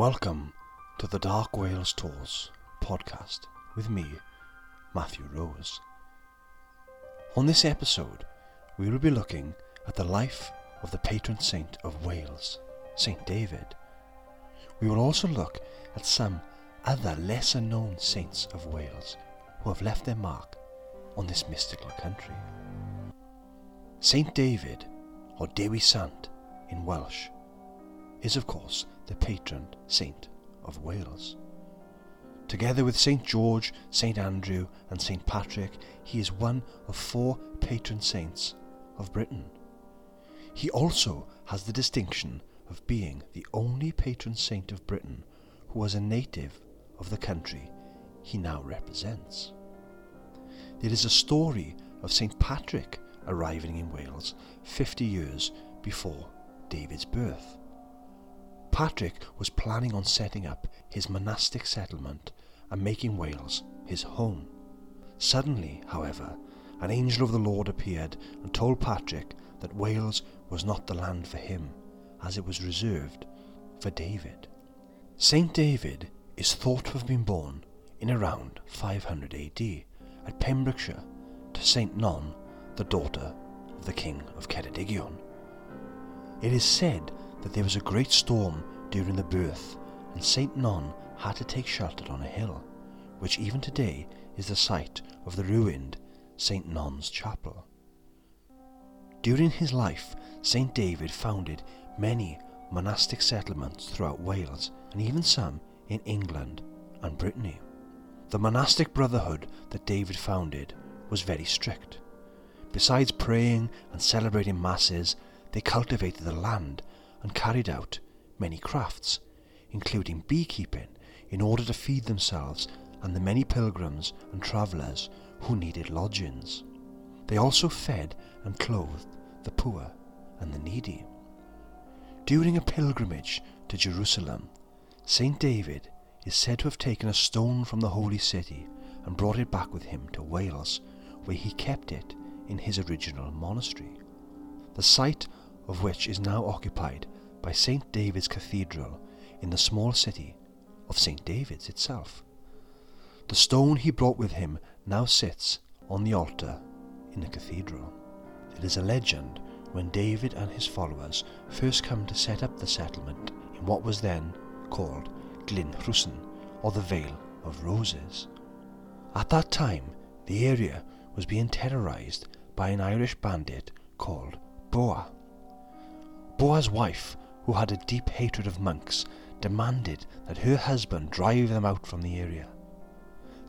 Welcome to the Dark Wales Tours podcast with me, Matthew Rose. On this episode, we will be looking at the life of the patron saint of Wales, Saint David. We will also look at some other lesser known saints of Wales who have left their mark on this mystical country. Saint David, or Dewi Sant in Welsh, is of course the patron saint of Wales. Together with St. George, St. Andrew, and St. Patrick, he is one of four patron saints of Britain. He also has the distinction of being the only patron saint of Britain who was a native of the country he now represents. There is a story of St. Patrick arriving in Wales 50 years before David's birth. Patrick was planning on setting up his monastic settlement and making Wales his home. Suddenly, however, an angel of the Lord appeared and told Patrick that Wales was not the land for him, as it was reserved for David. Saint David is thought to have been born in around 500 AD at Pembrokeshire to Saint Non, the daughter of the king of Ceredigion. It is said that there was a great storm during the birth, and St. Non had to take shelter on a hill, which even today is the site of the ruined St. Non's Chapel. During his life, St. David founded many monastic settlements throughout Wales and even some in England and Brittany. The monastic brotherhood that David founded was very strict. Besides praying and celebrating masses, they cultivated the land and carried out many crafts, including beekeeping, in order to feed themselves and the many pilgrims and travellers who needed lodgings. They also fed and clothed the poor and the needy. During a pilgrimage to Jerusalem, St. David is said to have taken a stone from the holy city and brought it back with him to Wales, where he kept it in his original monastery, the site of which is now occupied by St. David's Cathedral in the small city of St. David's itself. The stone he brought with him now sits on the altar in the cathedral. It is a legend when David and his followers first come to set up the settlement in what was then called Glyn Rhwsyn, or the Vale of Roses. At that time, the area was being terrorized by an Irish bandit called Boa. Boa's wife who had a deep hatred of monks, demanded that her husband drive them out from the area.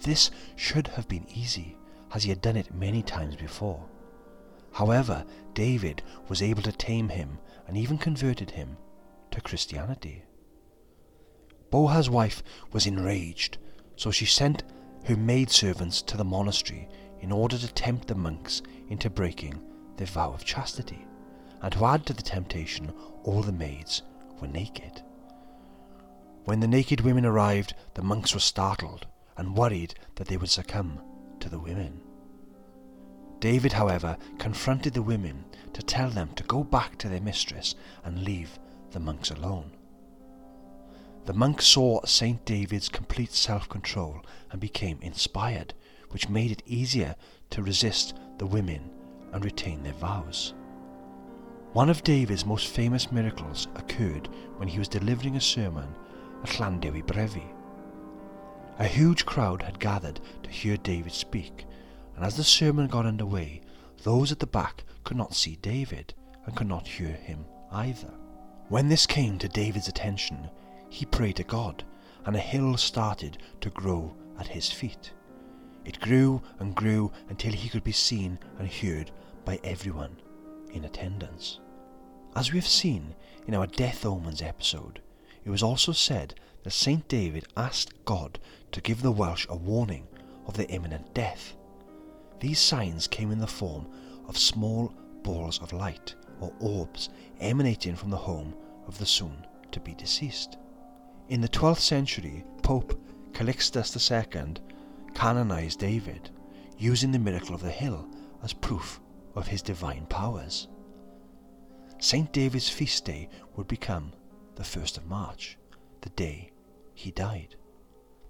This should have been easy, as he had done it many times before. However, David was able to tame him and even converted him to Christianity. Boa's wife was enraged, so she sent her maidservants to the monastery in order to tempt the monks into breaking their vow of chastity and to add to the temptation, all the maids were naked. When the naked women arrived, the monks were startled and worried that they would succumb to the women. David, however, confronted the women to tell them to go back to their mistress and leave the monks alone. The monks saw St. David's complete self control and became inspired, which made it easier to resist the women and retain their vows. One of David's most famous miracles occurred when he was delivering a sermon at Llanddewi Brefi. A huge crowd had gathered to hear David speak, and as the sermon got under way, those at the back could not see David and could not hear him either. When this came to David's attention, he prayed to God, and a hill started to grow at his feet. It grew and grew until he could be seen and heard by everyone in attendance. As we have seen in our Death Omens episode, it was also said that St. David asked God to give the Welsh a warning of their imminent death. These signs came in the form of small balls of light or orbs emanating from the home of the soon to be deceased. In the 12th century, Pope Calixtus II canonized David, using the miracle of the hill as proof of his divine powers. St. David's feast day would become the 1st of March, the day he died.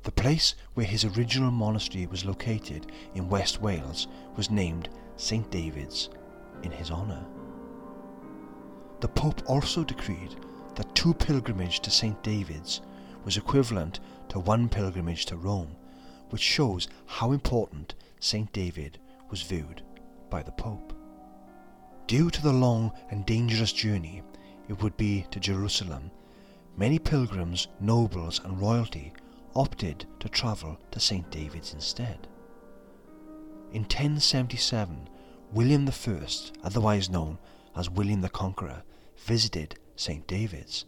The place where his original monastery was located in West Wales was named St. David's in his honour. The Pope also decreed that two pilgrimage to St. David's was equivalent to one pilgrimage to Rome, which shows how important St. David was viewed by the Pope. Due to the long and dangerous journey it would be to Jerusalem, many pilgrims, nobles, and royalty opted to travel to St. David's instead. In 1077, William I, otherwise known as William the Conqueror, visited St. David's.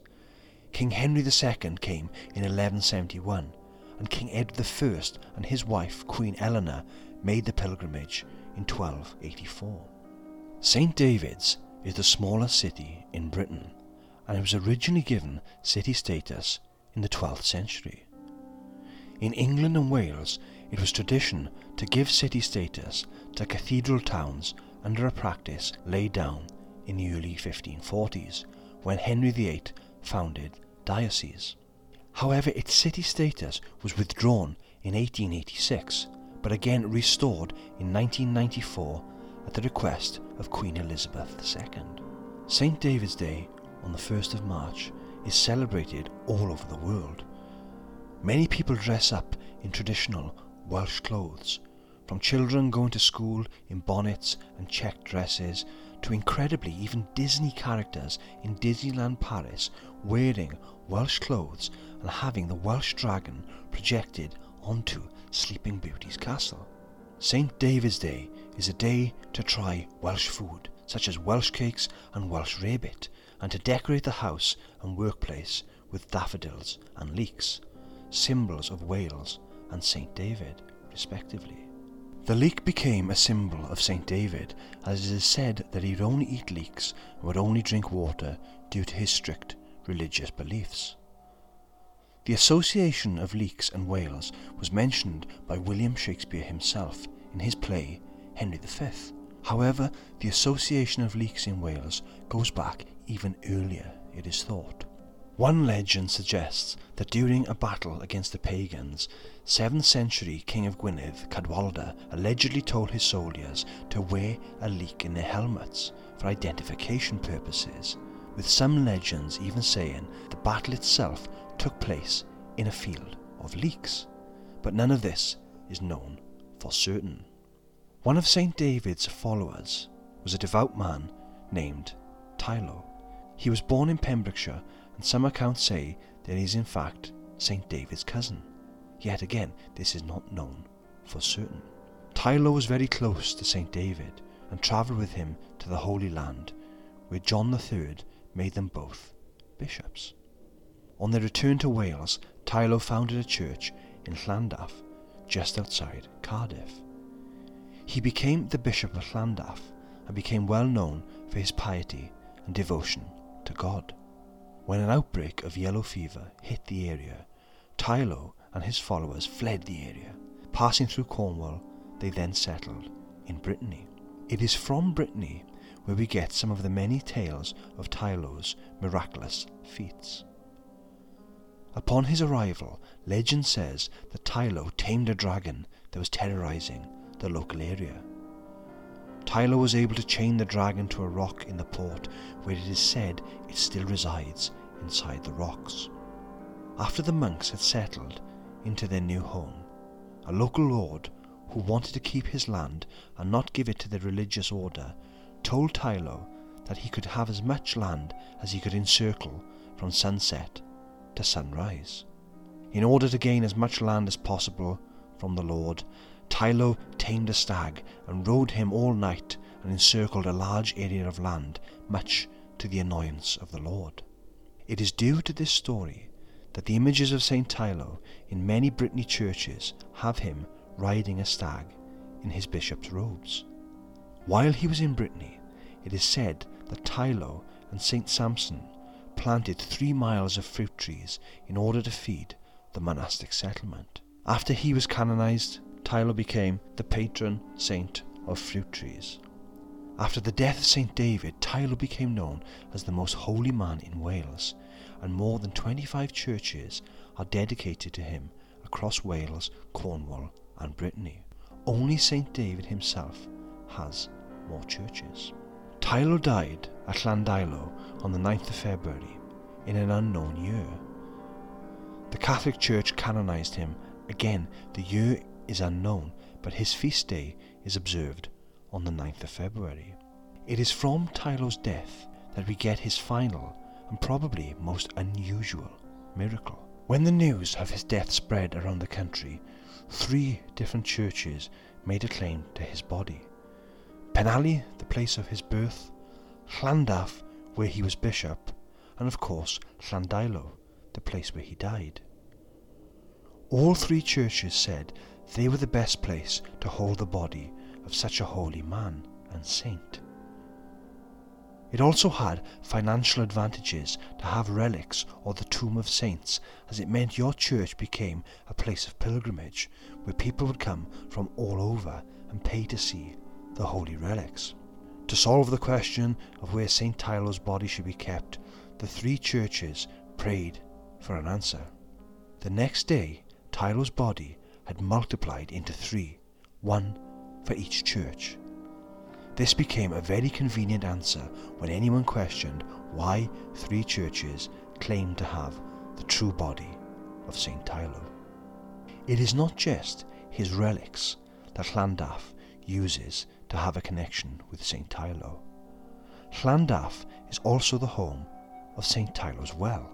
King Henry II came in 1171, and King Edward I and his wife Queen Eleanor made the pilgrimage in 1284. St. David's is the smallest city in Britain, and it was originally given city status in the 12th century. In England and Wales, it was tradition to give city status to cathedral towns under a practice laid down in the early 1540s when Henry VIII founded dioceses. However, its city status was withdrawn in 1886, but again restored in 1994 at the request of Queen Elizabeth II. St. David's Day on the 1st of March is celebrated all over the world. Many people dress up in traditional Welsh clothes, from children going to school in bonnets and checked dresses to incredibly even Disney characters in Disneyland Paris wearing Welsh clothes and having the Welsh dragon projected onto Sleeping Beauty's castle. St. David's Day is a day to try Welsh food, such as Welsh cakes and Welsh rarebit, and to decorate the house and workplace with daffodils and leeks, symbols of Wales and St. David, respectively. The leek became a symbol of St. David, as it is said that he would only eat leeks and would only drink water due to his strict religious beliefs. The association of leeks and Wales was mentioned by William Shakespeare himself in his play Henry V. However, the association of leeks in Wales goes back even earlier, it is thought. One legend suggests that during a battle against the pagans, 7th century King of Gwynedd, Cadwaladr, allegedly told his soldiers to wear a leek in their helmets for identification purposes, with some legends even saying the battle itself took place in a field of leeks. But none of this is known for certain. One of St. David's followers was a devout man named Teilo. He was born in Pembrokeshire, and some accounts say that he is in fact St. David's cousin. Yet again, this is not known for certain. Teilo was very close to St. David and travelled with him to the Holy Land, where John III made them both bishops. On their return to Wales, Teilo founded a church in Llandaff, just outside Cardiff. He became the Bishop of Llandaff and became well known for his piety and devotion to God. When an outbreak of yellow fever hit the area, Teilo and his followers fled the area. Passing through Cornwall, they then settled in Brittany. It is from Brittany where we get some of the many tales of Teilo's miraculous feats. Upon his arrival, legend says that Teilo tamed a dragon that was terrorizing the local area. Teilo was able to chain the dragon to a rock in the port where it is said it still resides inside the rocks. After the monks had settled into their new home, a local lord who wanted to keep his land and not give it to the religious order told Teilo that he could have as much land as he could encircle from sunset to sunrise. In order to gain as much land as possible from the Lord, Teilo tamed a stag and rode him all night and encircled a large area of land, much to the annoyance of the Lord. It is due to this story that the images of St. Teilo in many Brittany churches have him riding a stag in his bishop's robes. While he was in Brittany, it is said that Teilo and St. Samson planted three miles of fruit trees in order to feed the monastic settlement. After he was canonized, Teilo became the patron saint of fruit trees. After the death of St. David, Teilo became known as the most holy man in Wales, and more than 25 churches are dedicated to him across Wales, Cornwall, and Brittany. Only St. David himself has more churches. Teilo died at Llandeilo on the 9th of February in an unknown year. The Catholic Church canonised him. Again, the year is unknown, but his feast day is observed on the 9th of February. It is from Teilo's death that we get his final and probably most unusual miracle. When the news of his death spread around the country, three different churches made a claim to his body. Penally, the place of his birth, Llandaff, where he was bishop, and of course Llandeilo, the place where he died. All three churches said they were the best place to hold the body of such a holy man and saint. It also had financial advantages to have relics or the tomb of saints, as it meant your church became a place of pilgrimage where people would come from all over and pay to see the holy relics. To solve the question of where St. Teilo's body should be kept, the three churches prayed for an answer. The next day, Teilo's body had multiplied into three, one for each church. This became a very convenient answer when anyone questioned why three churches claimed to have the true body of St. Teilo. It is not just his relics that Llandaff uses to have a connection with St. Teilo. Llandaff is also the home of St. Teilo's well,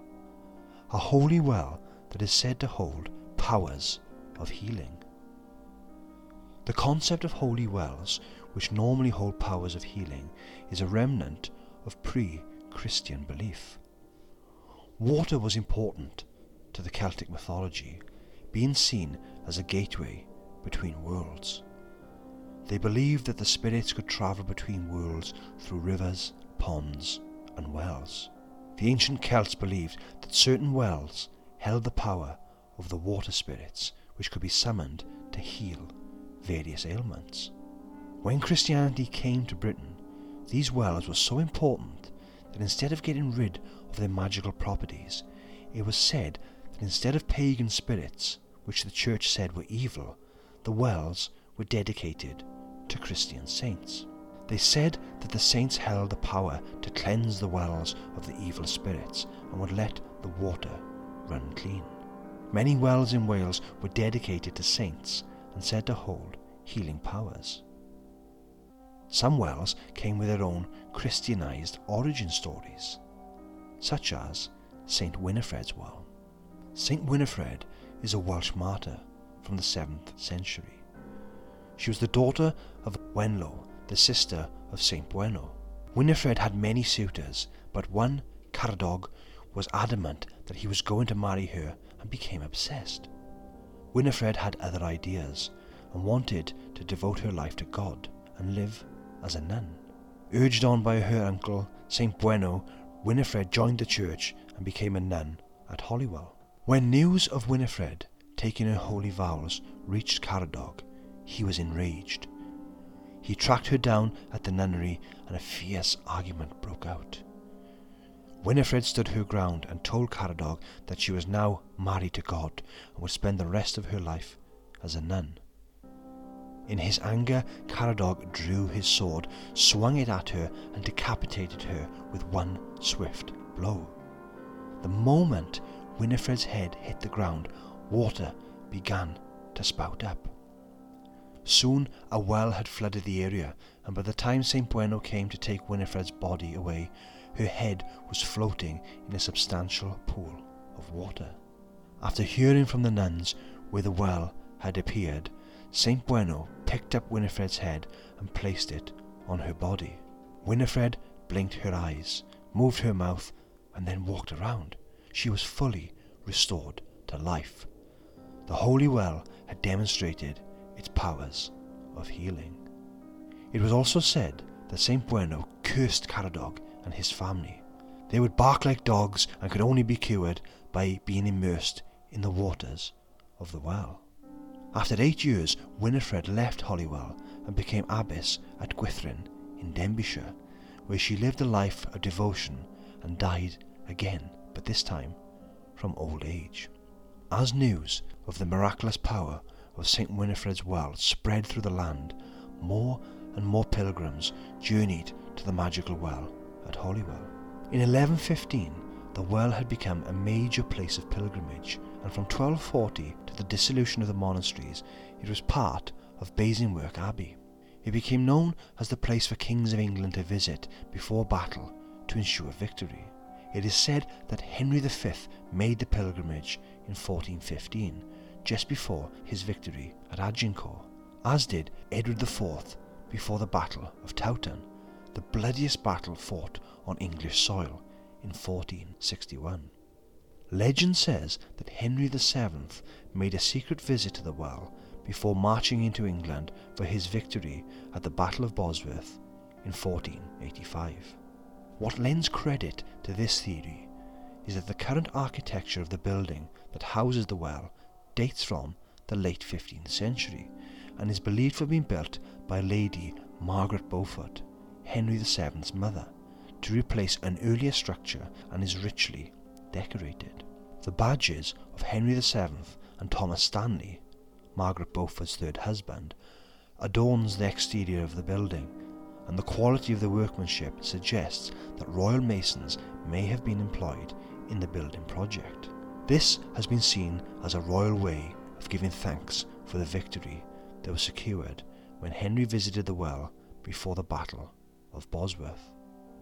a holy well that is said to hold powers of healing. The concept of holy wells, which normally hold powers of healing, is a remnant of pre Christian belief. Water was important to the Celtic mythology, being seen as a gateway between worlds. They believed that the spirits could travel between worlds through rivers, ponds, and wells. The ancient Celts believed that certain wells held the power of the water spirits, which could be summoned to heal various ailments. When Christianity came to Britain, these wells were so important that instead of getting rid of their magical properties, it was said that instead of pagan spirits, which the church said were evil, the wells were dedicated to Christian saints. They said that the saints held the power to cleanse the wells of the evil spirits and would let the water run clean. Many wells in Wales were dedicated to saints and said to hold healing powers. Some wells came with their own Christianized origin stories, such as St. Winifred's Well. St. Winifred is a Welsh martyr from the 7th century. She was the daughter of Wenlo, the sister of St. Beuno. Winifred had many suitors, but one, Caradog, was adamant that he was going to marry her and became obsessed. Winifred had other ideas and wanted to devote her life to God and live as a nun. Urged on by her uncle, St. Beuno, Winifred joined the church and became a nun at Holywell. When news of Winifred taking her holy vows reached Caradog, he was enraged. He tracked her down at the nunnery and a fierce argument broke out. Winifred stood her ground and told Caradog that she was now married to God and would spend the rest of her life as a nun. In his anger, Caradog drew his sword, swung it at her, and decapitated her with one swift blow. The moment Winifred's head hit the ground, water began to spout up. Soon a well had flooded the area, and by the time St. Beuno came to take Winifred's body away, her head was floating in a substantial pool of water. After hearing from the nuns where the well had appeared, St. Beuno picked up Winifred's head and placed it on her body. Winifred blinked her eyes, moved her mouth, and then walked around. She was fully restored to life. The holy well had demonstrated its powers of healing. It was also said that St. Beuno cursed Caradog and his family. They would bark like dogs and could only be cured by being immersed in the waters of the well. After eight years, Winifred left Holywell and became abbess at Gwytherin in Denbighshire, where she lived a life of devotion and died again but this time from old age. As news of the miraculous power of St. Winifred's well spread through the land, more and more pilgrims journeyed to the magical well at Holywell. In 1115, the well had become a major place of pilgrimage, and from 1240 to the dissolution of the monasteries, it was part of Basingwerk Abbey. It became known as the place for kings of England to visit before battle to ensure victory. It is said that Henry V made the pilgrimage in 1415, just before his victory at Agincourt, as did Edward IV before the Battle of Towton, the bloodiest battle fought on English soil in 1461. Legend says that Henry VII made a secret visit to the well before marching into England for his victory at the Battle of Bosworth in 1485. What lends credit to this theory is that the current architecture of the building that houses the well dates from the late 15th century and is believed to have been built by Lady Margaret Beaufort, Henry VII's mother, to replace an earlier structure and is richly decorated. The badges of Henry VII and Thomas Stanley, Margaret Beaufort's third husband, adorns the exterior of the building and the quality of the workmanship suggests that royal masons may have been employed in the building project. This has been seen as a royal way of giving thanks for the victory that was secured when Henry visited the well before the Battle of Bosworth.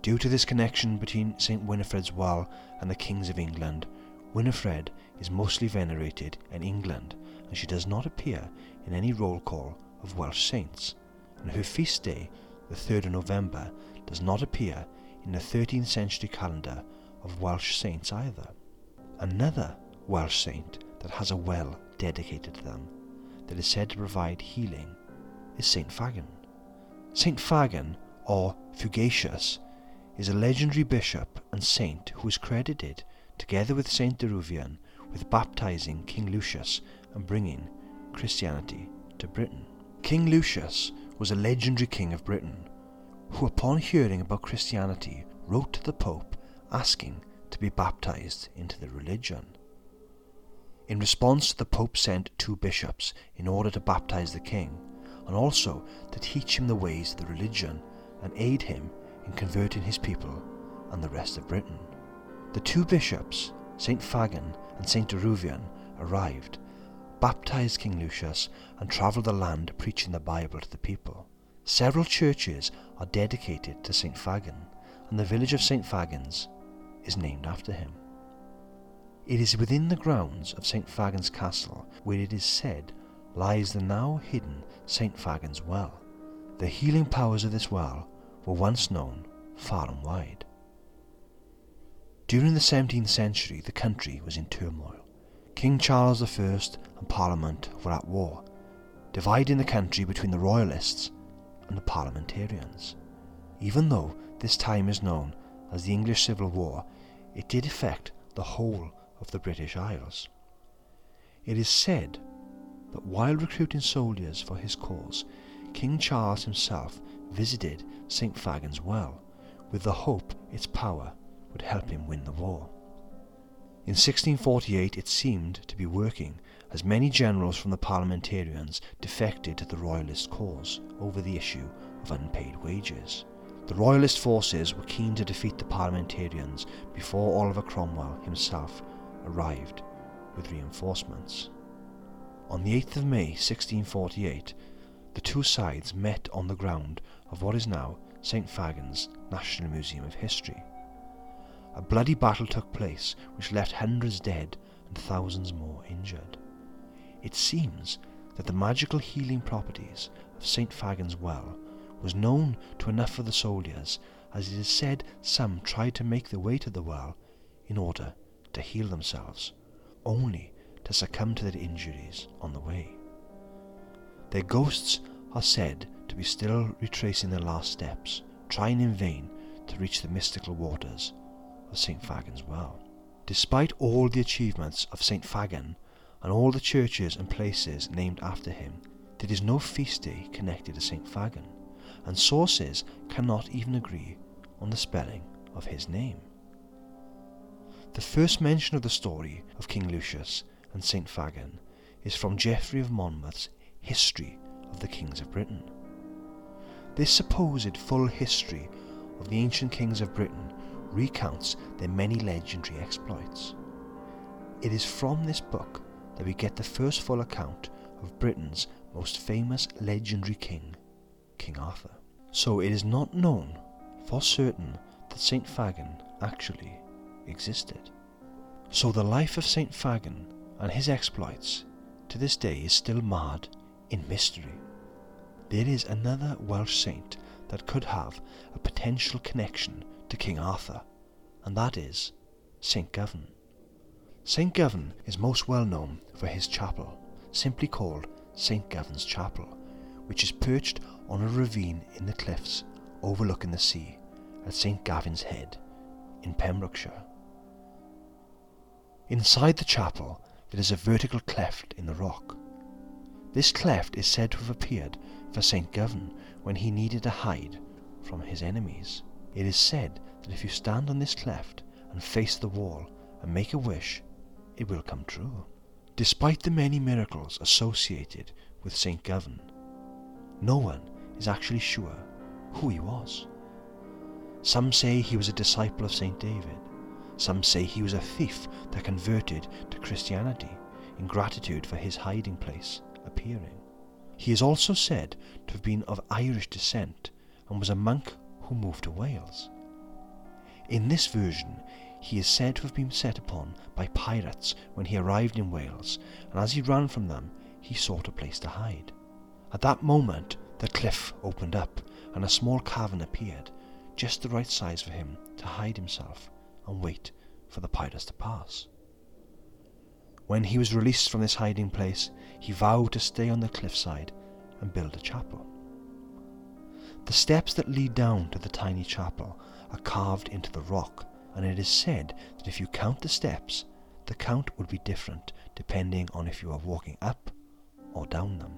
Due to this connection between St. Winifred's well and the kings of England, Winifred is mostly venerated in England and she does not appear in any roll call of Welsh saints, and her feast day the 3rd of November, does not appear in the 13th century calendar of Welsh saints either. Another Welsh saint that has a well dedicated to them, that is said to provide healing, is St. Fagan. St. Fagan, or Fugatius, is a legendary bishop and saint who is credited, together with St. Deruvian, with baptizing King Lucius and bringing Christianity to Britain. King Lucius was a legendary king of Britain, who upon hearing about Christianity wrote to the Pope asking to be baptized into the religion. In response, the Pope sent two bishops in order to baptize the king, and also to teach him the ways of the religion and aid him in converting his people and the rest of Britain. The two bishops, St. Fagan and St. Deruvian, arrived baptized King Lucius, and travelled the land preaching the Bible to the people. Several churches are dedicated to St. Fagan, and the village of St. Fagans is named after him. It is within the grounds of St. Fagan's castle where it is said lies the now hidden St. Fagan's well. The healing powers of this well were once known far and wide. During the 17th century, the country was in turmoil. King Charles I and Parliament were at war, dividing the country between the Royalists and the Parliamentarians. Even though this time is known as the English Civil War, it did affect the whole of the British Isles. It is said that while recruiting soldiers for his cause, King Charles himself visited St. Fagan's Well with the hope its power would help him win the war. In 1648 it seemed to be working, as many generals from the parliamentarians defected to the royalist cause over the issue of unpaid wages. The royalist forces were keen to defeat the parliamentarians before Oliver Cromwell himself arrived with reinforcements. On the 8th of May 1648, the two sides met on the ground of what is now St Fagans National Museum of History. A bloody battle took place which left hundreds dead and thousands more injured. It seems that the magical healing properties of St. Fagans well was known to enough of the soldiers, as it is said some tried to make their way to the well in order to heal themselves, only to succumb to their injuries on the way. Their ghosts are said to be still retracing their last steps, trying in vain to reach the mystical waters of St. Fagan's well. Despite all the achievements of St. Fagan and all the churches and places named after him, there is no feast day connected to St. Fagan, and sources cannot even agree on the spelling of his name. The first mention of the story of King Lucius and St. Fagan is from Geoffrey of Monmouth's History of the Kings of Britain. This supposed full history of the ancient kings of Britain recounts their many legendary exploits. It is from this book that we get the first full account of Britain's most famous legendary king, King Arthur. So it is not known for certain that St. Fagan actually existed. So the life of St. Fagan and his exploits to this day is still marred in mystery. There is another Welsh saint that could have a potential connection to King Arthur, and that is St. Govan. St. Govan is most well known for his chapel, simply called St. Govan's Chapel, which is perched on a ravine in the cliffs overlooking the sea at St. Govan's Head in Pembrokeshire. Inside the chapel there is a vertical cleft in the rock. This cleft is said to have appeared for St. Govan when he needed to hide from his enemies. It is said that if you stand on this cleft and face the wall and make a wish, it will come true. Despite the many miracles associated with St. Govan, no one is actually sure who he was. Some say he was a disciple of St. David. Some say he was a thief that converted to Christianity in gratitude for his hiding place appearing. He is also said to have been of Irish descent and was a monk who moved to Wales. In this version, he is said to have been set upon by pirates when he arrived in Wales, and as he ran from them, he sought a place to hide. At that moment, the cliff opened up, and a small cavern appeared, just the right size for him to hide himself and wait for the pirates to pass. When he was released from this hiding place, he vowed to stay on the cliffside and build a chapel. The steps that lead down to the tiny chapel are carved into the rock, and it is said that if you count the steps, the count would be different depending on if you are walking up or down them.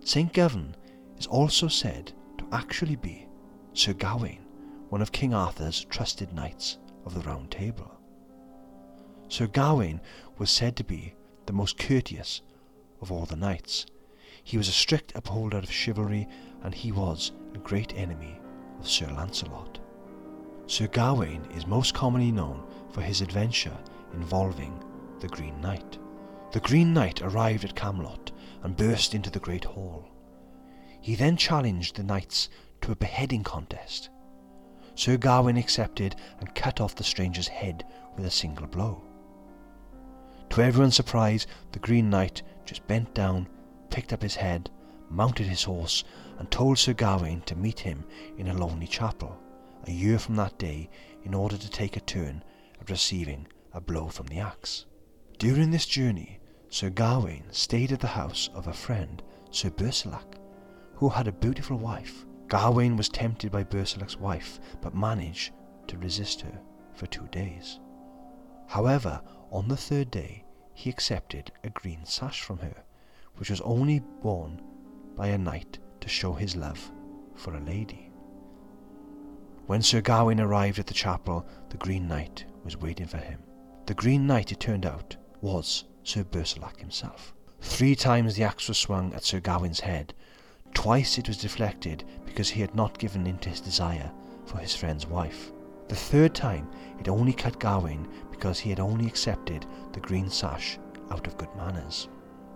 St. Govan is also said to actually be Sir Gawain, one of King Arthur's trusted knights of the Round Table. Sir Gawain was said to be the most courteous of all the knights. He was a strict upholder of chivalry, and he was a great enemy of Sir Lancelot. Sir Gawain is most commonly known for his adventure involving the Green Knight. The Green Knight arrived at Camelot and burst into the great hall. He then challenged the knights to a beheading contest. Sir Gawain accepted and cut off the stranger's head with a single blow. To everyone's surprise, the Green Knight just bent down, picked up his head, mounted his horse, and told Sir Gawain to meet him in a lonely chapel, a year from that day, in order to take a turn at receiving a blow from the axe. During this journey, Sir Gawain stayed at the house of a friend, Sir Bersilac, who had a beautiful wife. Gawain was tempted by Bersilac's wife, but managed to resist her for two days. However, on the third day, he accepted a green sash from her, which was only worn by a knight to show his love for a lady. When Sir Gawain arrived at the chapel, the Green Knight was waiting for him. The Green Knight, it turned out, was Sir Bersilac himself. Three times the axe was swung at Sir Gawain's head. Twice it was deflected because he had not given in to his desire for his friend's wife. The third time it only cut Gawain because he had only accepted the green sash out of good manners.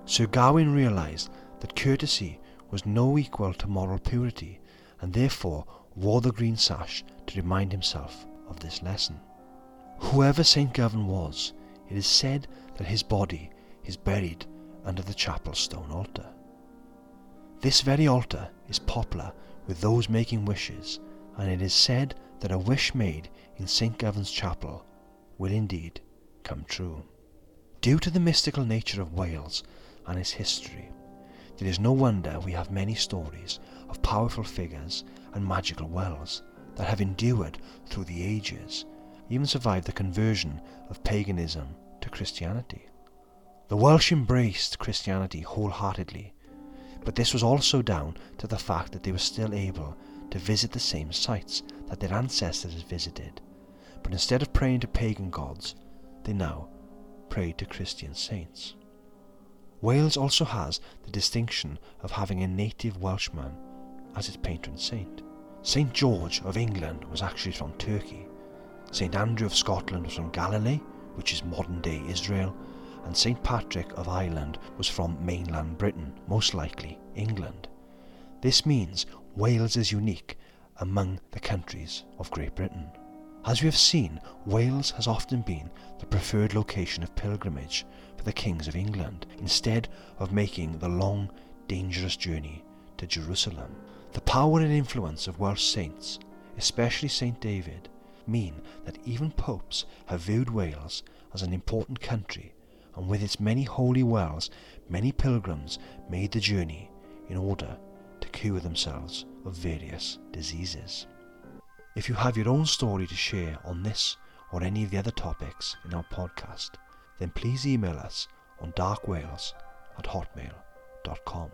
Sir Gawain realized that courtesy was no equal to moral purity, and therefore wore the green sash to remind himself of this lesson. Whoever St. Govan was, it is said that his body is buried under the chapel stone altar. This very altar is popular with those making wishes, and it is said that a wish made in St. Govan's chapel will indeed come true. Due to the mystical nature of Wales and its history, it is no wonder we have many stories of powerful figures and magical wells that have endured through the ages, even survived the conversion of paganism to Christianity. The Welsh embraced Christianity wholeheartedly, but this was also down to the fact that they were still able to visit the same sites that their ancestors had visited but instead of praying to pagan gods, they now prayed to Christian saints. Wales also has the distinction of having a native Welshman as its patron saint. St George of England was actually from Turkey. St Andrew of Scotland was from Galilee, which is modern day Israel, and St Patrick of Ireland was from mainland Britain, most likely England. This means Wales is unique among the countries of Great Britain. As we have seen, Wales has often been the preferred location of pilgrimage for the kings of England, instead of making the long, dangerous journey to Jerusalem. The power and influence of Welsh saints, especially St David, mean that even popes have viewed Wales as an important country, and with its many holy wells, many pilgrims made the journey in order to cure themselves of various diseases. If you have your own story to share on this or any of the other topics in our podcast, then please email us on darkwales at hotmail.com.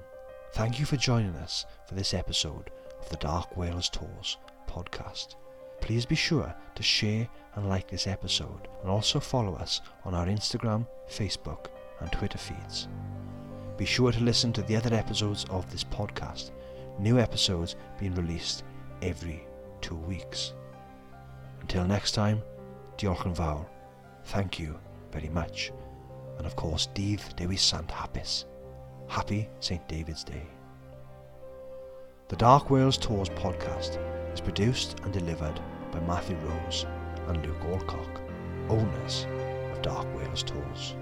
Thank you for joining us for this episode of the Dark Wales Tours podcast. Please be sure to share and like this episode and also follow us on our Instagram, Facebook, and Twitter feeds. Be sure to listen to the other episodes of this podcast, new episodes being released every two weeks. Until next time, diolch yn. Thank you very much. And of course, Dydd Dewi Sant Hapus. Happy St. David's Day. The Dark Wales Tours podcast is produced and delivered by Matthew Rose and Luke owners of Dark Wales Tours.